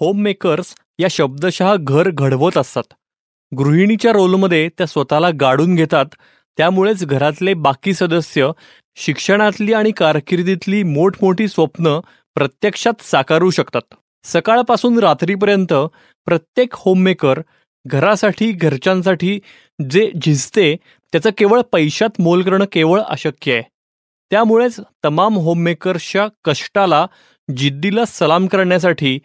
Homemakers या शब्दशः घर घडवत असतात. गृहिणीच्या रोलमध्ये त्या स्वतःला गाडून घेतात त्यामुळेच घरातले बाकी सदस्य शिक्षणातली आणि कारकिर्दीतली मोठमोठी स्वप्न प्रत्यक्षात साकारू शकतात. सकाळपासून रात्रीपर्यंत प्रत्येक होममेकर घरासाठी घरच्यांसाठी जे झिजते त्याचं केवळ पैशात मोल करणं केवळ अशक्य आहे. त्यामुळेच तमाम होममेकर्सच्या कष्टाला जिद्दीला सलाम करण्यासाठी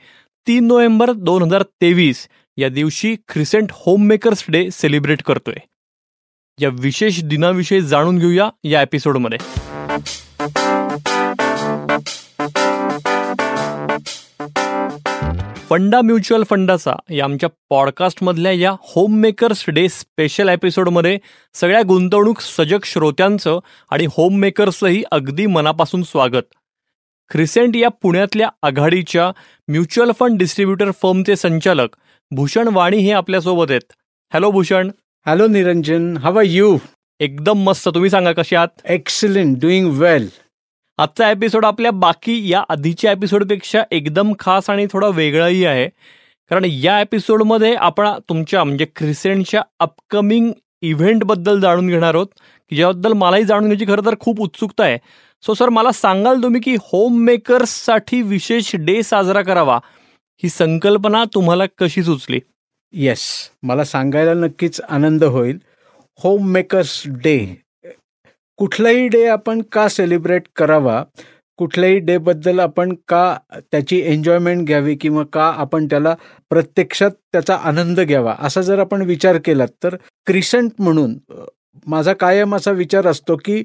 तीन नोव्हेंबर दोन हजार तेवीस या दिवशी ख्रिसेंट होममेकर्स डे सेलिब्रेट करतोय. या विशेष दिनाविषयी जाणून घेऊया या एपिसोडमध्ये फंडा म्युच्युअल फंडाचा या आमच्या पॉडकास्टमधल्या या होम मेकर्स डे स्पेशल एपिसोडमध्ये सगळ्या गुंतवणूक सजग श्रोत्यांचं आणि होममेकर्सही अगदी मनापासून स्वागत. क्रिसेंट या पुण्यातल्या आघाडीच्या म्युच्युअल फंड डिस्ट्रीब्युटर फर्मचे संचालक भूषण वाणी हे आपल्यासोबत आहेत. Hello Bhushan. Hello Niranjan. How you एकदम मस्त. तुम्ही सांगा कशी आहात? एक्सलंट डुईंग वेल आजचा एपिसोड आपल्या बाकी या आधीच्या एपिसोडपेक्षा एकदम खास आणि थोडा वेगळाही आहे. कारण या एपिसोडमध्ये आपण तुमच्या म्हणजे क्रिसेंटच्या अपकमिंग इव्हेंटबद्दल जाणून घेणार आहोत. की ज्याबद्दल मलाही जाणून घ्यायची खरं तर खूप उत्सुकता आहे. सो सर मला सांगाल तुम्ही की होम मेकर्ससाठी विशेष डे साजरा करावा. ही संकल्पना तुम्हाला कशी सुचली? येस मला सांगायला नक्कीच आनंद होईल. होम मेकर्स डे कुठलाही डे आपण का सेलिब्रेट करावा? कुठल्याही डेबद्दल आपण का त्याची एन्जॉयमेंट घ्यावी किंवा का आपण त्याला प्रत्यक्षात त्याचा आनंद घ्यावा? असा जर आपण विचार केला तर क्रिसंट म्हणून माझा कायम असा विचार असतो की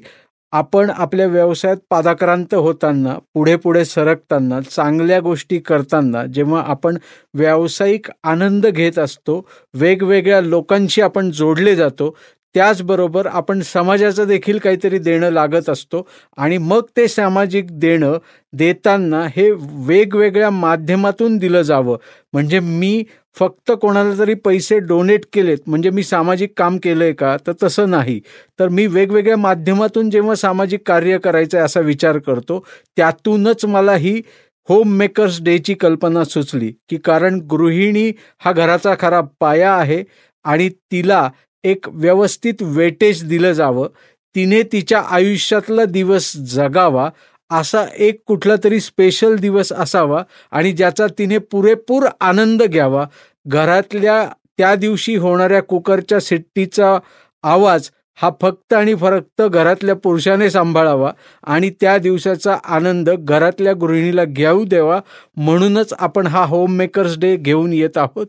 आपण आपल्या व्यवसायात पादाक्रांत होताना पुढे पुढे सरकताना चांगल्या गोष्टी करताना जेव्हा आपण व्यावसायिक आनंद घेत असतो वेगवेगळ्या लोकांशी आपण जोडले जातो त्याचबरोबर आपण समाजाचं देखील काहीतरी देणं लागत असतो आणि मग ते सामाजिक देणं देताना हे वेगवेगळ्या माध्यमातून दिलं जावं. म्हणजे मी फक्त कोणाला जरी पैसे डोनेट केलेत म्हणजे मी सामाजिक काम केलंय का तर तसं नाही. तर मी वेगवेगळ्या माध्यमातून जेव्हा सामाजिक कार्य करायचं आहे असा विचार करतो त्यातूनच मला ही होम मेकर्स डेची कल्पना सुचली की कारण गृहिणी हा घराचा खरा पाया आहे आणि तिला एक व्यवस्थित वेटेज दिलं जावं तिने तिच्या आयुष्यातला दिवस जगावा असा एक कुठला तरी स्पेशल दिवस असावा आणि ज्याचा तिने पुरेपूर आनंद घ्यावा. घरातल्या त्या दिवशी होणाऱ्या कुकरच्या सिट्टीचा आवाज हा फक्त आणि फक्त घरातल्या पुरुषाने सांभाळावा आणि त्या दिवसाचा आनंद घरातल्या गृहिणीला घेऊ द्यावा. म्हणूनच आपण हा होममेकर्स डे घेऊन येत आहोत.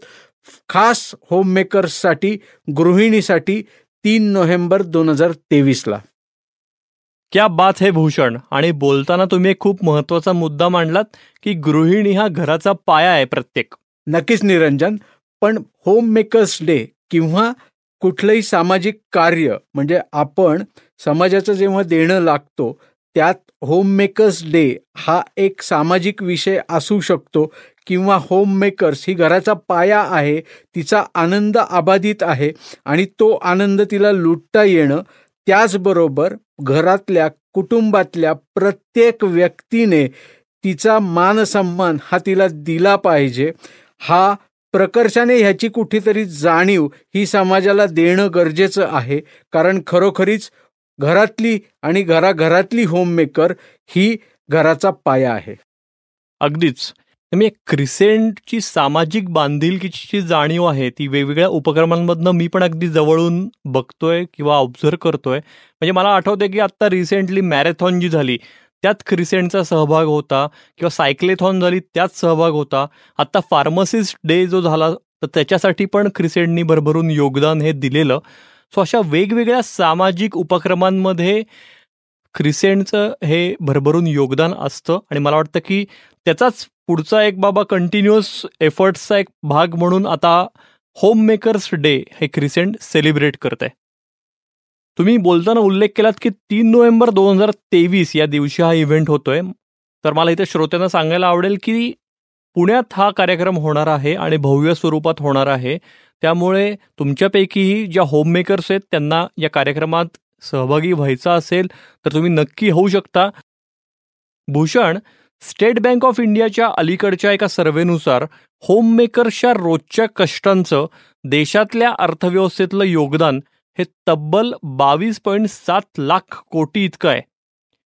खास होममेकर्ससाठी गृहिणीसाठी तीन नोव्हेंबर दोन हजार तेवीसला. क्या बात हे भूषण? आणि बोलताना तुम्ही एक खूप महत्त्वाचा मुद्दा मांडलात की गृहिणी हा घराचा पाया आहे प्रत्येक. नक्कीच निरंजन पण होम मेकर्स डे किंवा कुठलंही सामाजिक कार्य म्हणजे आपण समाजाचं जेव्हा देणं लागतो त्यात होम मेकर्स डे हा एक सामाजिक विषय असू शकतो किंवा होम मेकर्स ही घराचा पाया आहे तिचा आनंद अबाधित आहे आणि तो आनंद तिला लुटता येणं त्याचबरोबर घरातल्या कुटुंबातल्या प्रत्येक व्यक्तीने तिचा मानसन्मान हा तिला दिला पाहिजे. हा प्रकर्षाने ह्याची कुठेतरी जाणीव ही समाजाला देणं गरजेचं आहे. कारण खरोखरीच घरातली आणि घराघरातली होममेकर ही घराचा पाया आहे. अगदीच. म्हणजे क्रिसेंटची सामाजिक बांधिलकीची जी जाणीव आहे ती वेगवेगळ्या उपक्रमांमधनं मी पण अगदी जवळून बघतोय किंवा ऑब्झर्व करतोय. म्हणजे मला आठवतंय की आत्ता रिसेंटली मॅरेथॉन जी झाली त्यात क्रिसेंटचा सहभाग होता किंवा सायक्लेथॉन झाली त्यात सहभाग होता. आत्ता फार्मसिस्ट डे जो झाला तर त्याच्यासाठी पण क्रिसेंटनी भरभरून योगदान हे दिलेलं. सो अशा वेगवेगळ्या सामाजिक उपक्रमांमध्ये क्रिसेंटचं हे भरभरून योगदान असतं आणि मला वाटतं की त्याचाच पुढचा एक बाबा कंटिन्युअस एफर्ट्सचा एक भाग म्हणून आता होम मेकर्स डे हे क्रिसेंट सेलिब्रेट करत आहे तुम्ही बोलताना उल्लेख केलात की तीन नोव्हेंबर दोन हजार तेवीस या दिवशी हा इव्हेंट होतोय. तर मला इथे श्रोत्यांना सांगायला आवडेल की पुण्यात हा कार्यक्रम होणार आहे आणि भव्य स्वरूपात होणार आहे. त्यामुळे तुमच्यापैकीही ज्या होममेकर्स आहेत त्यांना या कार्यक्रमात सहभागी व्हायचा असेल तर तुम्ही नक्की होऊ शकता. भूषण स्टेट बँक ऑफ इंडियाच्या अलीकडच्या एका सर्व्हेनुसार होममेकर्सच्या रोजच्या कष्टांचं देशातल्या अर्थव्यवस्थेतलं योगदान हे तब्बल बावीस पॉईंट सात लाख कोटी इतकं आहे.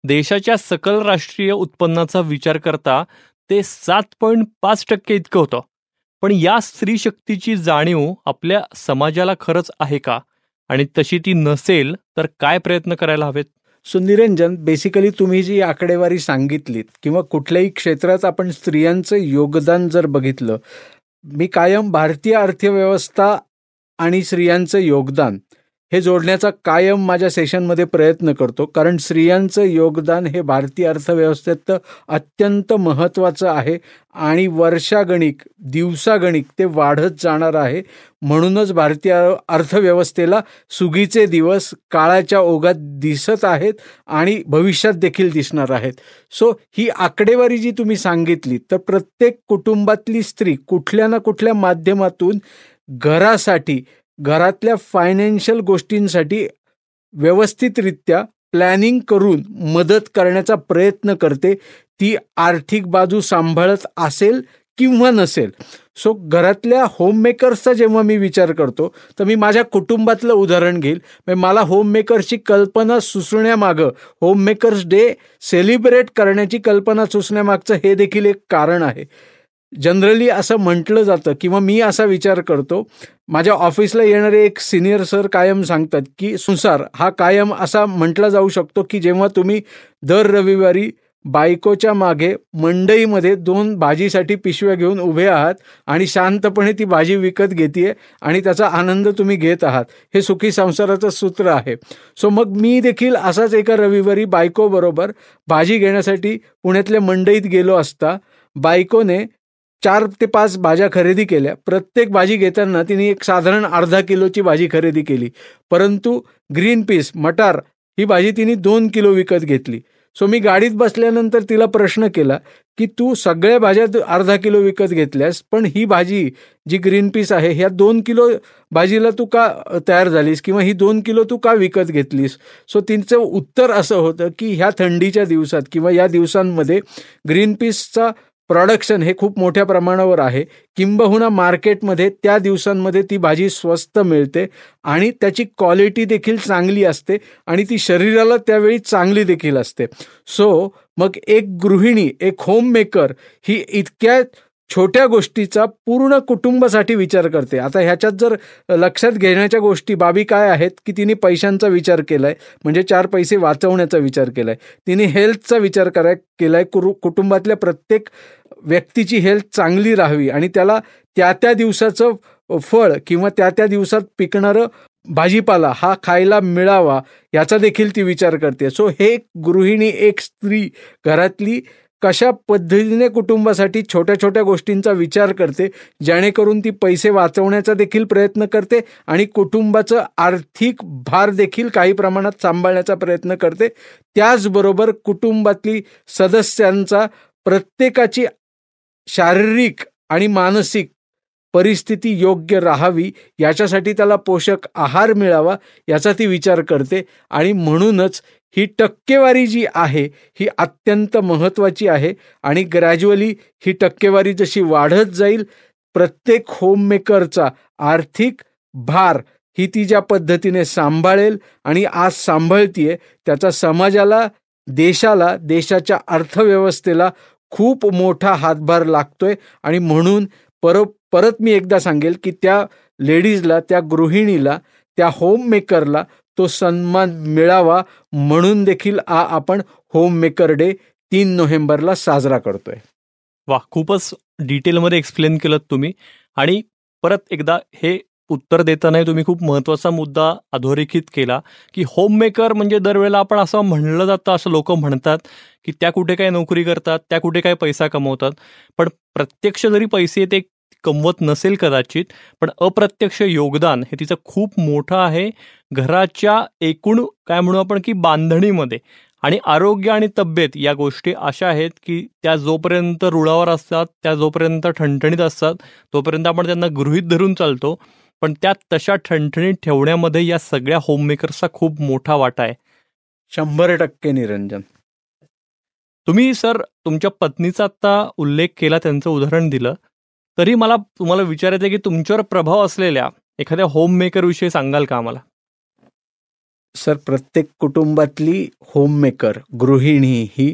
देशाच्या सकल राष्ट्रीय उत्पन्नाचा विचार करता ते सात पॉईंट पाच टक्के इतकं होतं. पण या स्त्री शक्तीची जाणीव आपल्या समाजाला खरंच आहे का? आणि तशी ती नसेल तर काय प्रयत्न करायला हवेत? सो निरंजन बेसिकली तुम्ही जी आकडेवारी सांगितलीत किंवा कुठल्याही क्षेत्रात आपण स्त्रियांचं योगदान जर बघितलं मी कायम भारतीय अर्थव्यवस्था आणि स्त्रियांचं योगदान हे जोडण्याचा कायम माझ्या सेशनमध्ये प्रयत्न करतो कारण स्त्रियांचं योगदान हे भारतीय अर्थव्यवस्थेत अत्यंत महत्त्वाचं आहे आणि वर्षागणिक दिवसागणिक ते वाढत जाणार आहे. म्हणूनच भारतीय अर्थव्यवस्थेला सुगीचे दिवस काळाच्या ओघात दिसत आहेत आणि भविष्यात देखील दिसणार आहेत. सो ही आकडेवारी जी तुम्ही सांगितली तर प्रत्येक कुटुंबातली स्त्री कुठल्या ना कुठल्या माध्यमातून घरासाठी घरातल्या फायनान्शियल गोष्टींसाठी व्यवस्थितरित्या प्लॅनिंग करून मदत करण्याचा प्रयत्न करते ती आर्थिक बाजू सांभाळत असेल किंवा नसेल. सो घरातल्या होममेकर्सचा जेव्हा मी विचार करतो तर मी माझ्या कुटुंबातलं उदाहरण घेईल. म्हणजे मला होममेकर्सची कल्पना सुचण्यामागं होममेकर्स डे सेलिब्रेट करण्याची कल्पना सुचण्यामागचं हे देखील एक कारण आहे. जनरली असं म्हटलं जातं किंवा मी असा विचार करतो माझ्या ऑफिसला येणारे एक सिनियर सर कायम सांगतात की संसार हा कायम असा म्हटला जाऊ शकतो की जेव्हा तुम्ही दर रविवारी बायकोच्या मागे मंडईमध्ये दोन भाजीसाठी पिशव्या घेऊन उभे आहात आणि शांतपणे ती भाजी विकत घेते आणि त्याचा आनंद तुम्ही घेत आहात. हे सुखी संसाराचं सूत्र आहे. सो मग मी देखील असाच एका रविवारी बायकोबरोबर भाजी घेण्यासाठी पुण्यातल्या मंडईत गेलो असता बायकोने चार ते पाच भाज्या खरेदी केल्या. प्रत्येक भाजी घेताना तिने एक साधारण अर्धा किलोची भाजी खरेदी केली. परंतु ग्रीन पीस मटार ही भाजी तिने दोन किलो विकत घेतली. सो मी गाडीत बसल्यानंतर तिला प्रश्न केला की तू सगळ्या भाज्या अर्धा किलो विकत घेतल्यास पण ही भाजी जी ग्रीन पीस आहे ह्या दोन किलो भाजीला तू का तयार झालीस? किंवा ही दोन किलो तू का विकत घेतलीस? सो तिचं उत्तर असं होतं की ह्या थंडीच्या दिवसात किंवा या दिवसांमध्ये ग्रीन पीसचा प्रॉडक्शन हे खूप मोठ्या प्रमाणावर आहे. किंबहुना मार्केटमध्ये त्या दिवसांमध्ये ती भाजी स्वस्त मिळते आणि त्याची क्वालिटी देखील चांगली असते आणि ती शरीराला त्यावेळी चांगली देखील असते. सो मग एक गृहिणी एक होममेकर ही इतक्या छोट्या गोष्टीचा पूर्ण कुटुंबासाठी विचार करते. आता ह्याच्यात जर लक्षात घेण्याच्या गोष्टी बाबी काय आहेत की तिने पैशांचा विचार केलाय म्हणजे चार पैसे वाचवण्याचा विचार केलाय. तिने हेल्थचा विचार कराय केलाय कुटुंबातल्या प्रत्येक व्यक्तीची हेल्थ चांगली राहावी आणि त्याला त्या त्या दिवसाचं फळ किंवा त्या त्या दिवसात पिकणारं भाजीपाला हा खायला मिळावा याचा देखील ती विचार करते. सो हे गृहिणी एक स्त्री घरातली कशा पद्धतीने कुटुंबासाठी छोट्या छोट्या गोष्टींचा विचार करते जेणेकरून ती पैसे वाचवण्याचा देखील प्रयत्न करते आणि कुटुंबाचं आर्थिक भार देखील काही प्रमाणात सांभाळण्याचा प्रयत्न करते. त्याचबरोबर कुटुंबातली सदस्यांचा प्रत्येकाची शारीरिक आणि मानसिक परिस्थिती योग्य राहावी याच्यासाठी त्याला पोषक आहार मिळावा याचा ती विचार करते. आणि म्हणूनच ही टक्केवारी जी आहे ही अत्यंत महत्त्वाची आहे. आणि ग्रॅज्युअली ही टक्केवारी जशी वाढत जाईल प्रत्येक होममेकरचा आर्थिक भार ही ती ज्या पद्धतीने सांभाळेल आणि आज सांभाळतीये त्याचा समाजाला देशाला देशाच्या अर्थव्यवस्थेला खूप मोठा हातभार लागतोय. आणि म्हणून परोप परत मी एकदा सांगेल की त्या लेडीजला त्या गृहिणीला त्या होम मेकरला तो सन्मान मिळावा म्हणून देखील आ आपण होम मेकर डे तीन नोव्हेंबरला साजरा करतोय. वा खूपच डिटेलमध्ये एक्सप्लेन केलं तुम्ही. आणि परत एकदा हे उत्तर देताना तुम्ही खूप महत्त्वाचा मुद्दा अधोरेखित केला की होममेकर म्हणजे दरवेळेला आपण असं म्हणलं जातं असं लोक म्हणतात की त्या कुठे काय नोकरी करतात त्या कुठे काय पैसा कमवतात. पण प्रत्यक्ष जरी पैसे ते कमवत नसेल कदाचित पण अप्रत्यक्ष योगदान हे तिचं खूप मोठं आहे. घराच्या एकूण काय म्हणू आपण की बांधणीमध्ये आणि आरोग्य आणि तब्येत या गोष्टी अशा आहेत की त्या जोपर्यंत रुळावर असतात त्या जोपर्यंत ठणठणीत असतात तोपर्यंत आपण त्यांना गृहित धरून चालतो. पण त्या तशा ठणठणीत ठेवण्यामध्ये या सगळ्या होममेकर्सचा खूप मोठा वाटा आहे. शंभर टक्के निरंजन. तुम्ही सर तुमच्या पत्नीचा आता उल्लेख केला त्यांचं उदाहरण दिलं. तरी मला तुम्हाला विचारायचं आहे की तुमच्यावर प्रभाव असलेल्या एखाद्या होम विषयी सांगाल का आम्हाला? सर प्रत्येक कुटुंबातली होममेकर गृहिणी ही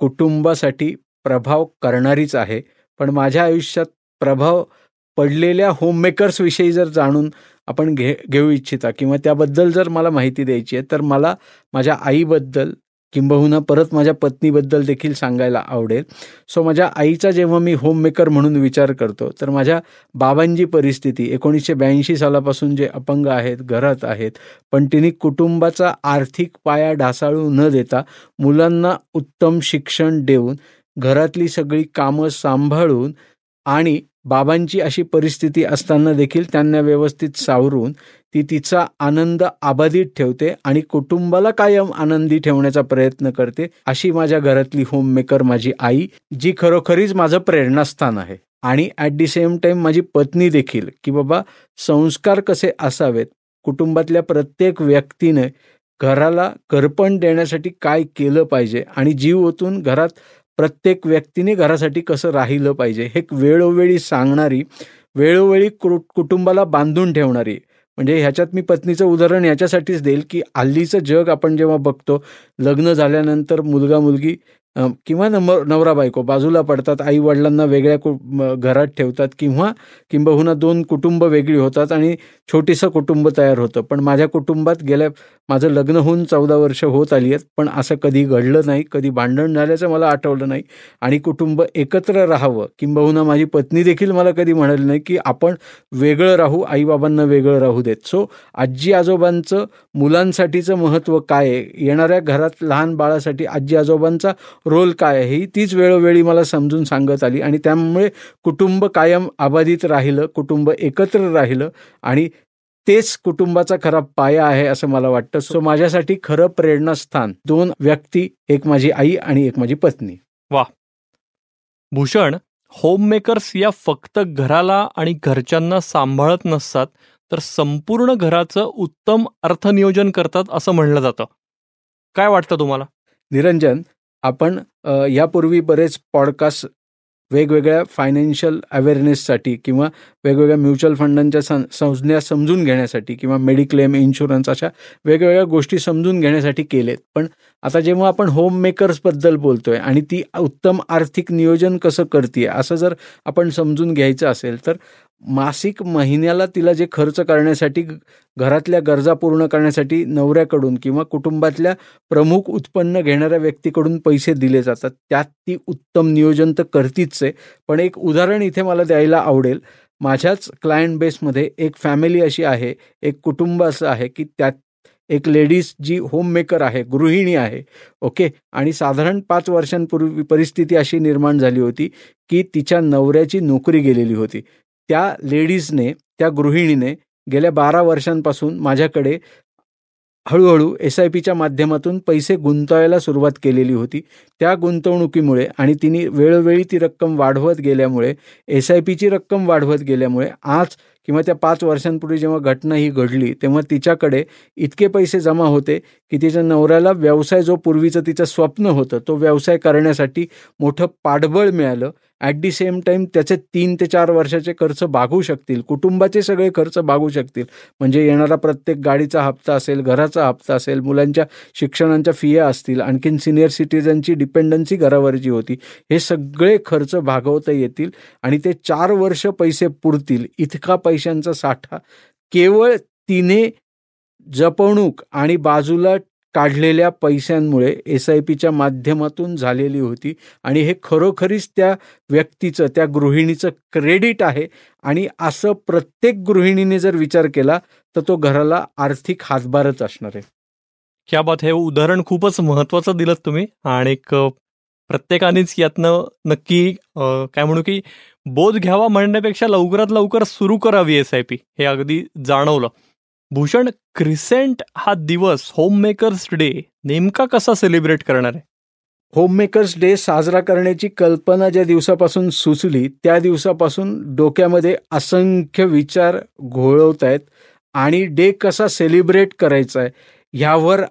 कुटुंबासाठी प्रभाव करणारीच आहे. पण माझ्या आयुष्यात प्रभाव पडलेल्या होममेकर्सविषयी जर जाणून आपण घे घेऊ इच्छिता किंवा त्याबद्दल जर मला माहिती द्यायची आहे तर मला माझ्या आईबद्दल किंबहुना परत माझ्या पत्नीबद्दल देखील सांगायला आवडेल. सो माझ्या आईचा जेव्हा मी होममेकर म्हणून विचार करतो तर माझ्या बाबांची परिस्थिती एकोणीसशे ब्याऐंशी सालापासून जे अपंग आहेत घरात आहेत पण तिने कुटुंबाचा आर्थिक पाया ढासाळू न देता मुलांना उत्तम शिक्षण देऊन घरातली सगळी कामं सांभाळून आणि बाबांची अशी परिस्थिती असताना देखील त्यांना व्यवस्थित सावरून ती तिचा आनंद आबाधित ठेवते आणि कुटुंबाला कायम आनंदी ठेवण्याचा प्रयत्न करते अशी माझ्या घरातली होममेकर माझी आई जी खरोखरीच माझं प्रेरणास्थान आहे. आणि ॲट दी सेम टाईम माझी पत्नी देखील की बाबा संस्कार कसे असावेत? कुटुंबातल्या प्रत्येक व्यक्तीने घराला करपण देण्यासाठी काय केलं पाहिजे? आणि जीव ओतून घरात प्रत्येक व्यक्तीने घरासाठी कसं राहिलं पाहिजे? हे वेळोवेळी सांगणारी वेळोवेळी कुटुंबाला बांधून ठेवणारी म्हणजे ह्याच्यात मी पत्नीचं उदाहरण याच्यासाठीच देईल की हल्लीचं जग आपण जेव्हा बघतो लग्न झाल्यानंतर मुलगा मुलगी किंवा नम नवरा बायको बाजूला पडतात आई वडिलांना वेगळ्या घरात ठेवतात किंवा किंबहुना दोन कुटुंब वेगळी होतात आणि छोटीसं कुटुंब तयार होतं. पण माझ्या कुटुंबात गेल्या माझं लग्न होऊन चौदा वर्ष होत आली आहेत पण असं कधी घडलं नाही कधी भांडण झाल्याचं मला आठवलं नाही आणि कुटुंब एकत्र राहावं. किंबहुना माझी पत्नी देखील मला कधी म्हणाली नाही की आपण वेगळं राहू आईबाबांना वेगळं राहू देत. सो आजी आजोबांचं मुलांसाठीचं महत्त्व काय आहे? येणाऱ्या घरात लहान बाळासाठी आजी आजोबांचा रोल काय आहे ही तीच वेळोवेळी मला समजून सांगत आली आणि त्यामुळे कुटुंब कायम आबाधित राहिलं कुटुंब एकत्र राहिलं आणि तेच कुटुंबाचा खरा पाया आहे असं मला वाटतं. सो माझ्यासाठी खरं प्रेरणास्थान दोन व्यक्ती एक माझी आई आणि एक माझी पत्नी. वा भूषण होममेकर्स या फक्त घराला आणि घरच्यांना सांभाळत नसतात तर संपूर्ण घराचं उत्तम अर्थनियोजन करतात असं म्हणलं जातं. काय वाटतं तुम्हाला? निरंजन आपण यापूर्वी बरेच पॉडकास्ट वेगवेगळ्या फायनान्शियल अवेअरनेससाठी किंवा वेगवेगळ्या म्युच्युअल फंडांच्या संज्ञा समजून घेण्यासाठी किंवा मेडिक्लेम इन्शुरन्स अशा वेगवेगळ्या गोष्टी समजून घेण्यासाठी केलेत. पण आता जेव्हा आपण होम मेकर्सबद्दल बोलतोय आणि ती उत्तम आर्थिक नियोजन कसं करते असं जर आपण समजून घ्यायचं असेल तर मासिक महिन्याला तिला जे खर्च करण्यासाठी घरातल्या गरजा पूर्ण करण्यासाठी नवऱ्याकडून किंवा कुटुंबातल्या प्रमुख उत्पन्न घेणाऱ्या व्यक्तीकडून पैसे दिले जातात. त्यात ती उत्तम नियोजन तर करतीच आहे पण एक उदाहरण इथे मला द्यायला आवडेल. माझ्याच क्लायंट बेसमध्ये एक फॅमिली अशी आहे एक कुटुंब असं आहे की त्यात एक लेडीज जी होममेकर आहे गृहिणी आहे ओके आणि साधारण पाच वर्षांपूर्वी परिस्थिती अशी निर्माण झाली होती की तिच्या नवऱ्याची नोकरी गेलेली होती. त्या लेडीजने त्या गृहिणीने गेल्या बारा वर्षांपासून माझ्याकडे हळूहळू एस आय पीच्या माध्यमातून पैसे गुंतवायला सुरुवात केलेली होती. त्या गुंतवणुकीमुळे आणि तिने वेळोवेळी ती रक्कम वाढवत गेल्यामुळे एस आय पीची रक्कम वाढवत गेल्यामुळे आज किंवा त्या पाच वर्षांपूर्वी जेव्हा घटना ही घडली तेव्हा तिच्याकडे इतके पैसे जमा होते की तिच्या नवऱ्याला व्यवसाय जो पूर्वीचं तिचं स्वप्न होतं तो व्यवसाय करण्यासाठी मोठं पाठबळ मिळालं. ॲट दी सेम टाईम त्याचे तीन ते चार वर्षाचे खर्च भागू शकतील. कुटुंबाचे सगळे खर्च भागू शकतील. म्हणजे येणारा प्रत्येक गाडीचा हप्ता असेल घराचा हप्ता असेल मुलांच्या शिक्षणांच्या फिया असतील आणखीन सिनियर सिटीजनची डिपेंडन्सी घरावरची होती. हे सगळे खर्च भागवता येतील आणि ते चार वर्ष पैसे पुरतील. इतका पैशांचा साठा. केवळ तिने जपवणूक आणि बाजूला काढलेल्या पैशांमुळे एस आय पीच्या माध्यमातून झालेली होती. आणि हे खरोखरीच त्या व्यक्तीचं त्या गृहिणीचं क्रेडिट आहे. आणि असं प्रत्येक गृहिणीने जर विचार केला तर तो घराला आर्थिक हातभारच असणार आहे. क्या बात हे उदाहरण खूपच महत्वाचं दिलं तुम्ही. आणि प्रत्येकानेच यातनं नक्की काय म्हणू की बोध घ्यावा म्हणण्यापेक्षा लवकरात लवकर सुरू करावी एस आय पी. हे अगदी जाणवलं. भूषण क्रिसेंट हा दिवस होममेकर्स डे नेमका कसा सेलिब्रेट करणार आहे? होममेकर्स डे साजरा करण्याची कल्पना ज्या दिवसापासून सुचली त्या दिवसापासून डोक्यामध्ये असंख्य विचार घोळवत आहेत आणि डे कसा सेलिब्रेट करायचा आहे ह्यावर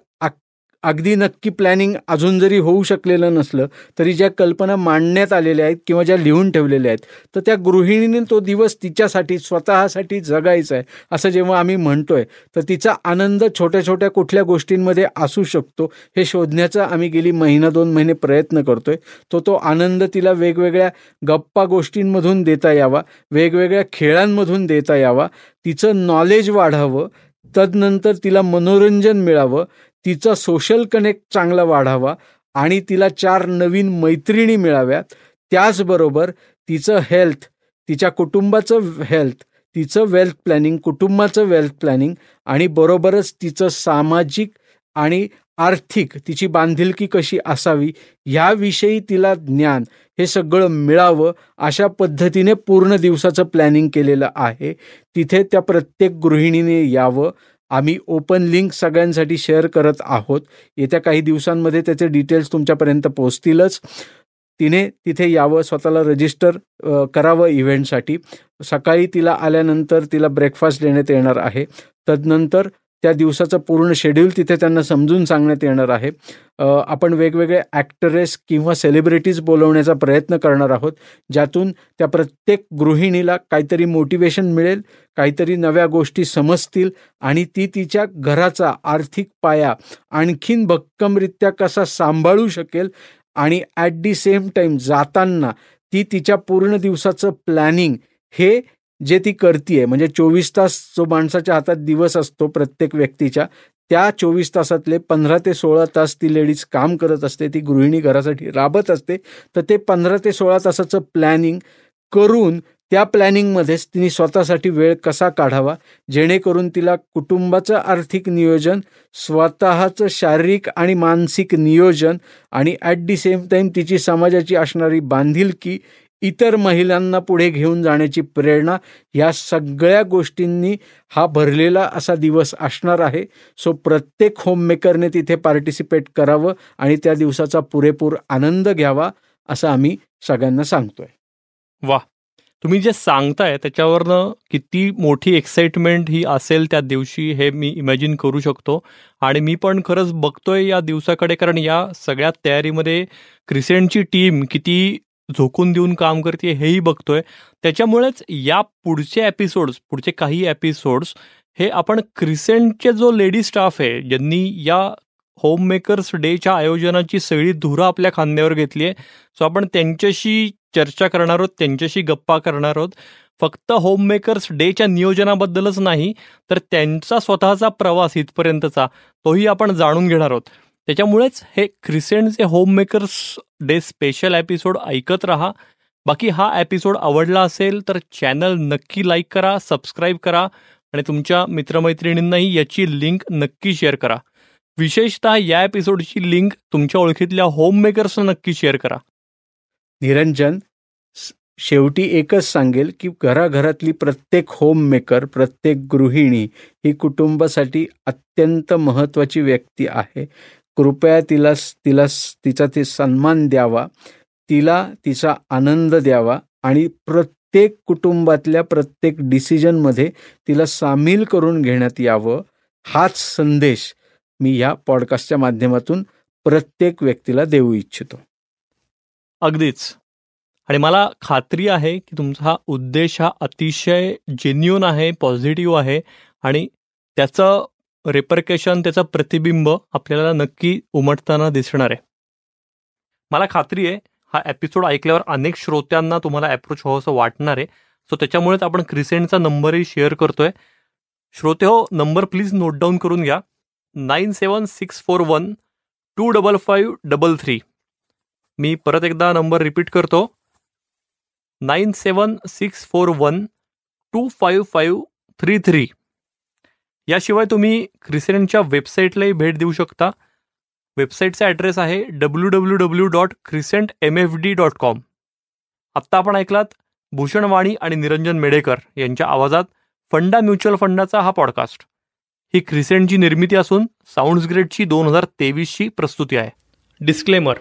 अगदी नक्की प्लॅनिंग अजून जरी होऊ शकलेलं नसलं तरी ज्या कल्पना मांडण्यात आलेल्या आहेत किंवा ज्या लिहून ठेवलेल्या आहेत तर त्या गृहिणीने तो दिवस तिच्यासाठी स्वतःसाठी जगायचा आहे असं जेव्हा आम्ही म्हणतोय तर तिचा आनंद छोट्या छोट्या कुठल्या गोष्टींमध्ये असू शकतो हे शोधण्याचा आम्ही गेली महिना दोन महिने प्रयत्न करतोय. तो तो आनंद तिला वेगवेगळ्या गप्पा गोष्टींमधून देता यावा वेगवेगळ्या खेळांमधून देता यावा तिचं नॉलेज वाढावं तदनंतर तिला मनोरंजन मिळावं तिचा सोशल कनेक्ट चांगला वाढावा आणि तिला चार नवीन मैत्रिणी मिळाव्यात. त्याचबरोबर तिचं हेल्थ तिच्या कुटुंबाचं हेल्थ तिचं वेल्थ प्लॅनिंग कुटुंबाचं वेल्थ प्लॅनिंग आणि बरोबरच तिचं सामाजिक आणि आर्थिक तिची बांधिलकी कशी असावी ह्याविषयी तिला ज्ञान हे सगळं मिळावं अशा पद्धतीने पूर्ण दिवसाचं प्लॅनिंग केलेलं आहे. तिथे त्या प्रत्येक गृहिणीने यावं. आम्ही ओपन लिंक सगळ्यांसाठी शेअर करत आहोत. येत्या काही दिवसांमध्ये त्याचे डिटेल्स तुमच्यापर्यंत पोचतीलच तिने तिथे यावं स्वतःला रजिस्टर करावं इव्हेंटसाठी सकाळी तिला आल्यानंतर तिला ब्रेकफास्ट देण्यात येणार आहे. तदनंतर त्या दिवसाचं पूर्ण शेड्यूल तिथे त्यांना समजून सांगण्यात येणार आहे. आपण वेगवेगळे ॲक्टरेस किंवा सेलिब्रिटीज बोलवण्याचा प्रयत्न करणार आहोत ज्यातून त्या प्रत्येक गृहिणीला काहीतरी मोटिवेशन मिळेल काहीतरी नव्या गोष्टी समजतील आणि ती तिच्या घराचा आर्थिक पाया आणखीन भक्कमरित्या कसा सांभाळू शकेल आणि ॲट दी सेम टाईम जाताना ती तिच्या पूर्ण दिवसाचं प्लॅनिंग हे जे ती करतीये म्हणजे चोवीस तास जो माणसाच्या हातात दिवस असतो प्रत्येक व्यक्तीच्या त्या चोवीस तासातले पंधरा ते सोळा तास ती लेडीज काम करत असते ती गृहिणी घरासाठी राबत असते तर ते पंधरा ते सोळा तासाचं प्लॅनिंग करून त्या प्लॅनिंगमध्येच तिने स्वतःसाठी वेळ कसा काढावा जेणेकरून तिला कुटुंबाचं आर्थिक नियोजन स्वतःचं शारीरिक आणि मानसिक नियोजन आणि ॲट दी सेम टाईम तिची समाजाची असणारी बांधिलकी इतर महिलांना पुढे घेऊन जाण्याची प्रेरणा या सगळ्या गोष्टींनी हा भरलेला असा दिवस असणार आहे. सो प्रत्येक होममेकरने तिथे पार्टिसिपेट करावं आणि त्या दिवसाचा पुरेपूर आनंद घ्यावा असं आम्ही सगळ्यांना सांगतोय. वा तुम्ही जे सांगताय त्याच्यावरनं किती मोठी एक्साइटमेंट ही असेल त्या दिवशी हे मी इमॅजिन करू शकतो. आणि मी पण खरंच बघतोय या दिवसाकडे कारण या सगळ्या तयारीमध्ये क्रिसेंटची टीम किती झोकून देऊन काम करते हेही बघतोय. त्याच्यामुळेच या पुढचे एपिसोड्स पुढचे काही एपिसोड्स हे आपण क्रिसेंटचे जो लेडी स्टाफ आहे ज्यांनी या होममेकर्स डेच्या आयोजनाची सगळी धुरा आपल्या खांद्यावर घेतली आहे सो आपण त्यांच्याशी चर्चा करणार आहोत त्यांच्याशी गप्पा करणार आहोत. फक्त होममेकर्स डेच्या नियोजनाबद्दलच नाही तर त्यांचा स्वतःचा प्रवास इथपर्यंतचा तोही आपण जाणून घेणार आहोत. त्याच्यामुळेच हे क्रिसेंटचे home makers day special episode ऐकत राहा. बाकी हा एपिसोड आवडला असेल तर चॅनल नक्की लाईक करा सबस्क्राईब करा आणि तुमच्या मित्रमैत्रिणींनाही याची लिंक नक्की शेअर करा. विशेषतः या एपिसोडची लिंक तुमच्या ओळखीतल्या होम मेकर्सना नक्की शेअर करा. निरंजन शेवटी एकच सांगेल की घराघरातली प्रत्येक होम मेकर प्रत्येक गृहिणी ही कुटुंबासाठी अत्यंत महत्त्वाची व्यक्ती आहे. कृपया तिला तिला तिचा ते सन्मान द्यावा तिला तिचा आनंद द्यावा आणि प्रत्येक कुटुंबातल्या प्रत्येक डिसिजनमध्ये तिला सामील करून घेण्यात यावं हाच संदेश मी ह्या पॉडकास्टच्या माध्यमातून प्रत्येक व्यक्तीला देऊ इच्छितो. अगदीच. आणि मला खात्री आहे की तुमचा हा उद्देश हा अतिशय जेन्युन आहे पॉझिटिव्ह आहे आणि त्याचं रेपरकेशन त्याचं प्रतिबिंब आपल्याला नक्की उमटताना दिसणार आहे. मला खात्री आहे हा एपिसोड ऐकल्यावर अनेक श्रोत्यांना तुम्हाला अप्रोच व्हावं असं वाटणार आहे. सो त्याच्यामुळेच आपण क्रिसेंटचा नंबरही शेअर करतोय. श्रोते हो नंबर प्लीज नोट डाऊन करून घ्या. Nine seven six four one two double five double three मी परत एकदा नंबर रिपीट करतो. Nine seven six four one two five five three three याशिवाय तुम्ही क्रिसेंटच्या वेबसाईटलाही भेट देऊ शकता. वेबसाईटचा ॲड्रेस आहे W W W dot Crescent M F D dot com आत्ता आपण ऐकलात भूषण वाणी आणि निरंजन मेडेकर यांच्या आवाजात फंडा म्युच्युअल फंडाचा हा पॉडकास्ट ही क्रिसेंटची निर्मिती असून साऊंड्स ग्रेडची दोन हजार तेवीसची प्रस्तुती आहे. डिस्क्लेमर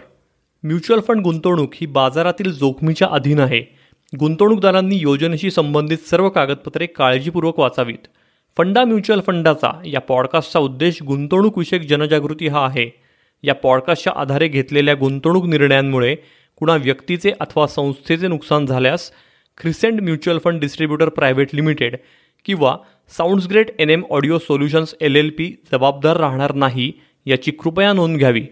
म्युच्युअल फंड गुंतवणूक ही बाजारातील जोखमीच्या अधीन आहे. गुंतवणूकदारांनी योजनेशी संबंधित सर्व कागदपत्रे काळजीपूर्वक वाचावीत. फंडा म्युच्युअल फंडाचा या पॉडकास्टचा उद्देश गुंतवणूकविषयक जनजागृती हा आहे. या पॉडकास्टच्या आधारे घेतलेल्या गुंतवणूक निर्णयांमुळे कुणा व्यक्तीचे अथवा संस्थेचे नुकसान झाल्यास Crescent mutual fund distributor private limited किंवा sounds great N M audio solutions L L P जबाबदार राहणार नाही याची कृपया नोंद घ्यावी.